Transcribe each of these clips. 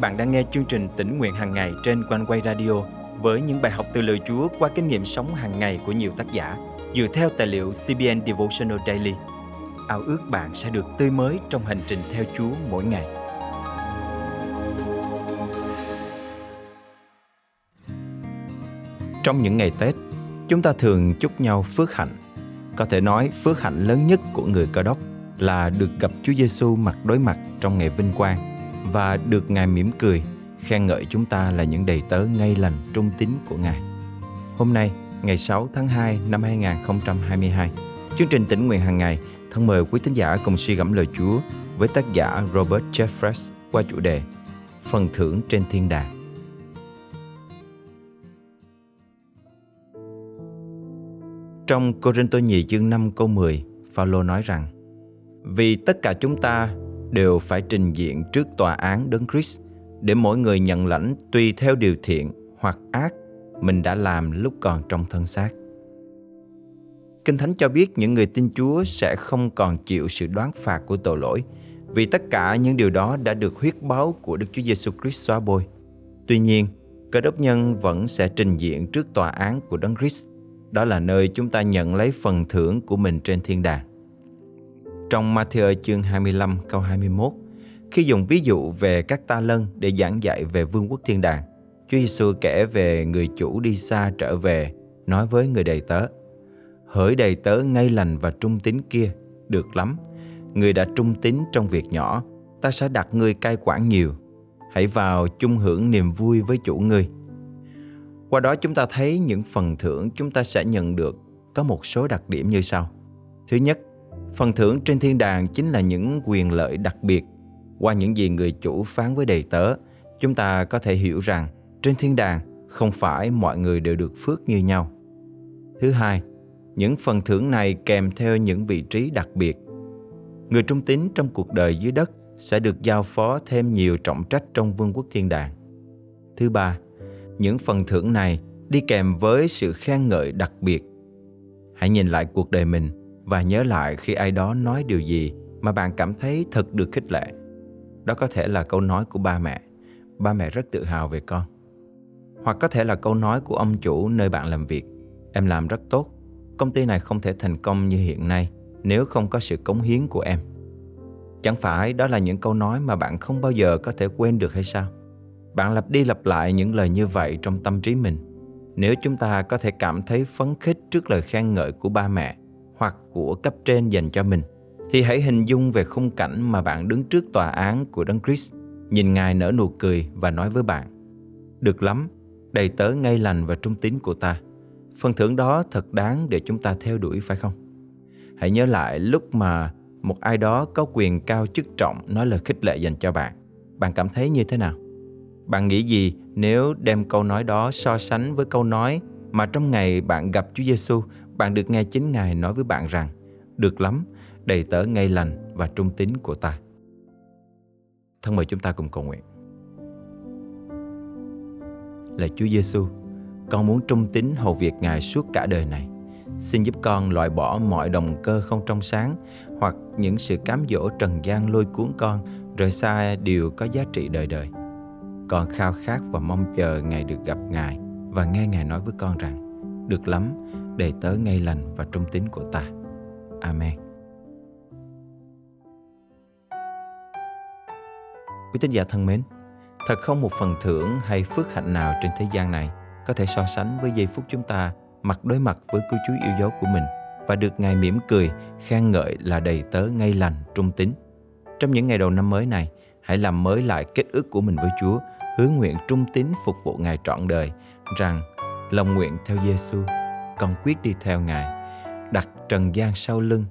bạn đang nghe chương trình tỉnh nguyện hàng ngày trên quanh quay radio với những bài học từ lời Chúa qua kinh nghiệm sống hàng ngày của nhiều tác giả dựa theo tài liệu CBN Devotional Daily. Ao ước bạn sẽ được tươi mới trong hành trình theo Chúa mỗi ngày. Trong những ngày Tết, chúng ta thường chúc nhau phước hạnh. Có thể nói phước hạnh lớn nhất của người Cơ đốc là được gặp Chúa Giêsu mặt đối mặt trong ngày vinh quang và được Ngài mỉm cười, khen ngợi chúng ta là những đầy tớ ngay lành trung tín của Ngài. Hôm nay, ngày 6 tháng 2 năm 2022, chương trình tỉnh nguyện hàng ngày thân mời quý thính giả cùng suy gẫm lời Chúa với tác giả Robert Jeffress qua chủ đề Phần thưởng trên thiên đàng. Trong Cô Rinh Tô Nhì chương 5 câu 10, Phaolô nói rằng Vì tất cả chúng ta đều phải trình diện trước tòa án đấng Christ để mỗi người nhận lãnh tùy theo điều thiện hoặc ác mình đã làm lúc còn trong thân xác. Kinh Thánh cho biết những người tin Chúa sẽ không còn chịu sự đoán phạt của tội lỗi vì tất cả những điều đó đã được huyết báo của Đức Chúa Giêsu Christ xóa bôi. Tuy nhiên, cơ đốc nhân vẫn sẽ trình diện trước tòa án của Đấng Christ. Đó là nơi chúng ta nhận lấy phần thưởng của mình trên thiên đàng. Trong Matthew chương 25 câu 21, khi dùng ví dụ về các ta lân để giảng dạy về vương quốc thiên đàng, Chúa Giêsu kể về người chủ đi xa trở về, nói với người đầy tớ: Hỡi đầy tớ ngay lành và trung tín kia, được lắm. Người đã trung tín trong việc nhỏ, ta sẽ đặt ngươi cai quản nhiều. Hãy vào chung hưởng niềm vui với chủ ngươi. Qua đó chúng ta thấy những phần thưởng chúng ta sẽ nhận được có một số đặc điểm như sau. Thứ nhất, Phần thưởng trên thiên đàng chính là những quyền lợi đặc biệt. Qua những gì người chủ phán với đầy tớ, chúng ta có thể hiểu rằng trên thiên đàng không phải mọi người đều được phước như nhau. Thứ hai, những phần thưởng này kèm theo những vị trí đặc biệt. Người trung tín trong cuộc đời dưới đất sẽ được giao phó thêm nhiều trọng trách trong vương quốc thiên đàng. Thứ ba, những phần thưởng này đi kèm với sự khen ngợi đặc biệt. Hãy nhìn lại cuộc đời mình và nhớ lại khi ai đó nói điều gì mà bạn cảm thấy thật được khích lệ. Đó có thể là câu nói của ba mẹ. Ba mẹ rất tự hào về con. Hoặc có thể là câu nói của ông chủ nơi bạn làm việc. Em làm rất tốt. Công ty này không thể thành công như hiện nay nếu không có sự cống hiến của em. Chẳng phải đó là những câu nói mà bạn không bao giờ có thể quên được hay sao? Bạn lặp đi lặp lại những lời như vậy trong tâm trí mình. Nếu chúng ta có thể cảm thấy phấn khích trước lời khen ngợi của ba mẹ hoặc của cấp trên dành cho mình thì hãy hình dung về khung cảnh mà bạn đứng trước tòa án của Đấng Christ, nhìn Ngài nở nụ cười và nói với bạn: "Được lắm, đầy tớ ngay lành và trung tín của ta. Phần thưởng đó thật đáng để chúng ta theo đuổi phải không?" Hãy nhớ lại lúc mà một ai đó có quyền cao chức trọng nói lời khích lệ dành cho bạn. Bạn cảm thấy như thế nào? Bạn nghĩ gì nếu đem câu nói đó so sánh với câu nói mà trong ngày bạn gặp Chúa Giêsu bạn được nghe chính Ngài nói với bạn rằng Được lắm, đầy tớ ngay lành và trung tín của ta. Thân mời chúng ta cùng cầu nguyện. là Chúa Giêsu, con muốn trung tín hầu việc Ngài suốt cả đời này. Xin giúp con loại bỏ mọi động cơ không trong sáng hoặc những sự cám dỗ trần gian lôi cuốn con rời xa điều có giá trị đời đời. Con khao khát và mong chờ ngày được gặp Ngài và nghe Ngài nói với con rằng Được lắm, để tớ ngay lành và trung tín của ta. Amen. Quý tín giả thân mến, thật không một phần thưởng hay phước hạnh nào trên thế gian này có thể so sánh với giây phút chúng ta mặt đối mặt với cứu Chúa yêu dấu của mình và được Ngài mỉm cười, khen ngợi là đầy tớ ngay lành, trung tín. Trong những ngày đầu năm mới này, hãy làm mới lại kết ước của mình với Chúa, hứa nguyện trung tín phục vụ Ngài trọn đời, rằng lòng nguyện theo Giêsu con quyết đi theo Ngài. Đặt trần gian sau lưng,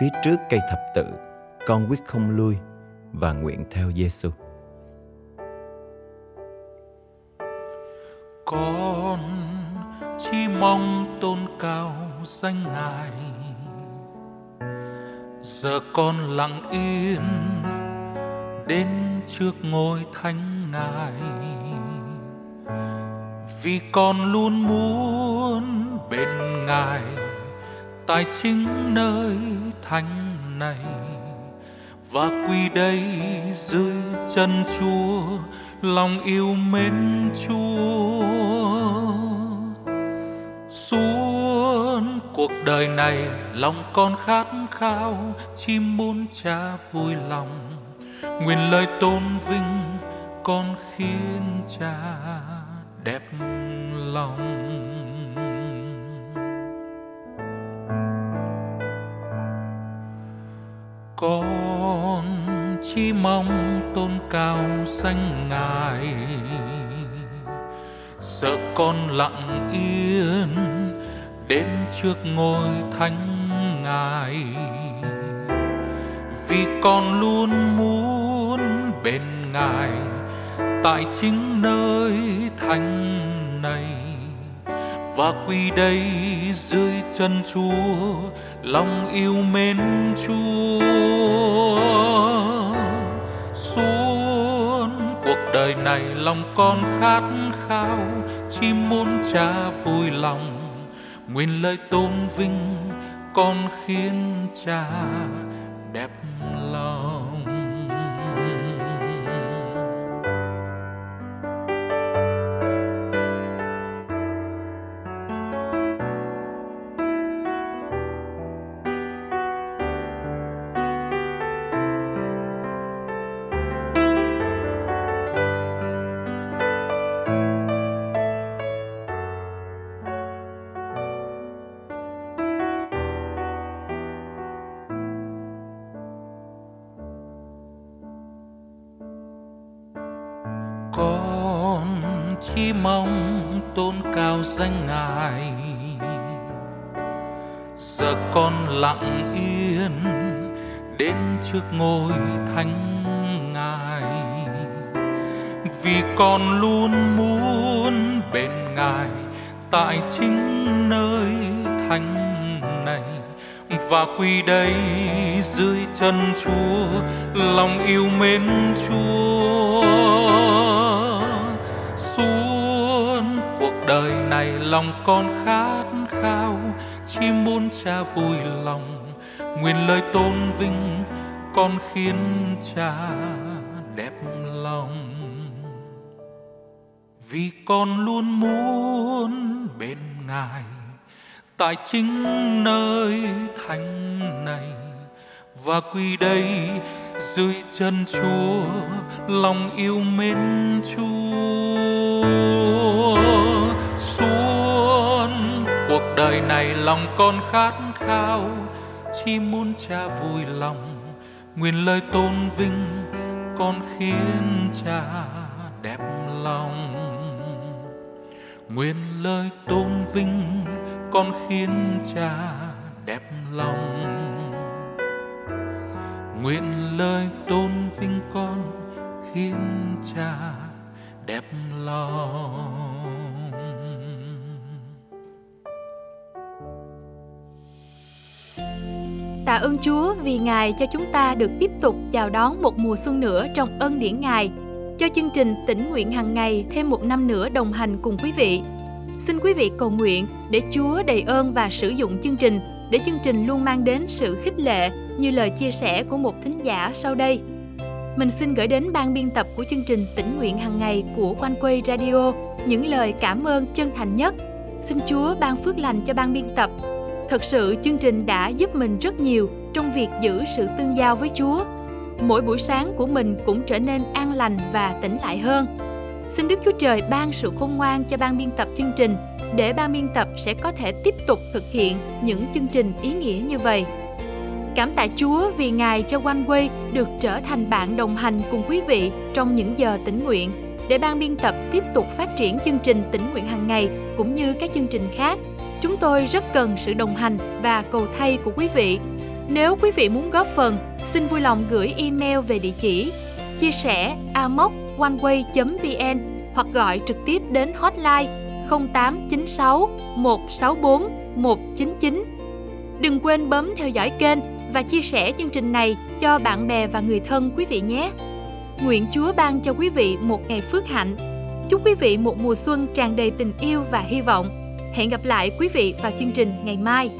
phía trước cây thập tự, con quyết không lui và nguyện theo Giêsu. Con chỉ mong tôn cao danh Ngài. Giờ con lặng yên đến trước ngôi thánh Ngài vì con luôn muốn bên ngài. Tại chính nơi thánh này và quy đây dưới chân chúa, lòng yêu mến Chúa. Suốt cuộc đời này, lòng con khát khao chỉ muốn cha vui lòng. Nguyện lời tôn vinh con khiến cha đẹp lòng. Con chỉ mong tôn cao danh ngài. Sợ con lặng yên đến trước ngôi thánh ngài. Vì con luôn muốn bên ngài tại chính nơi thánh này. Và quy đây dưới chân Chúa, lòng yêu mến Chúa. Suốt cuộc đời này lòng con khát khao chỉ muốn cha vui lòng. Nguyện lời tôn vinh con khiến cha đẹp mong tôn cao danh ngài. Giờ con lặng yên đến trước ngôi thánh ngài. Vì con luôn muốn bên ngài, tại chính nơi thánh này. Và quy đây dưới chân chúa, lòng yêu mến chúa đời này lòng con khát khao, chỉ muốn cha vui lòng, nguyện lời tôn vinh con khiến cha đẹp lòng. Vì con luôn muốn bên ngài tại chính nơi thánh này, và quy đây dưới chân Chúa, lòng yêu mến Chúa. Đời này lòng con khát khao, chỉ muốn cha vui lòng. Nguyện lời tôn vinh con khiến cha đẹp lòng. Nguyện lời tôn vinh con khiến cha đẹp lòng. Nguyện lời tôn vinh con khiến cha đẹp lòng. Tạ ơn Chúa vì Ngài cho chúng ta được tiếp tục chào đón một mùa xuân nữa trong ân điển Ngài, cho chương trình tỉnh nguyện hàng ngày thêm một năm nữa đồng hành cùng quý vị. Xin quý vị cầu nguyện để Chúa đầy ơn và sử dụng chương trình để chương trình luôn mang đến sự khích lệ như lời chia sẻ của một thính giả sau đây. Mình xin gửi đến ban biên tập của chương trình tỉnh nguyện hàng ngày của Quanh Quay Radio những lời cảm ơn chân thành nhất. Xin Chúa ban phước lành cho ban biên tập Thật sự, chương trình đã giúp mình rất nhiều trong việc giữ sự tương giao với Chúa. Mỗi buổi sáng của mình cũng trở nên an lành và tỉnh lại hơn. Xin Đức Chúa Trời ban sự khôn ngoan cho ban biên tập chương trình, để ban biên tập sẽ có thể tiếp tục thực hiện những chương trình ý nghĩa như vậy. Cảm tạ Chúa vì Ngài cho One Way được trở thành bạn đồng hành cùng quý vị trong những giờ tỉnh nguyện, để ban biên tập tiếp tục phát triển chương trình tỉnh nguyện hàng ngày, cũng như các chương trình khác chúng tôi rất cần sự đồng hành và cầu thay của quý vị. Nếu quý vị muốn góp phần, xin vui lòng gửi email về địa chỉ chia sẻ amoconeway.vn hoặc gọi trực tiếp đến hotline 0896 164 199. Đừng quên bấm theo dõi kênh và chia sẻ chương trình này cho bạn bè và người thân quý vị nhé. Nguyện Chúa ban cho quý vị một ngày phước hạnh. Chúc quý vị một mùa xuân tràn đầy tình yêu và hy vọng. Hẹn gặp lại quý vị vào chương trình ngày mai.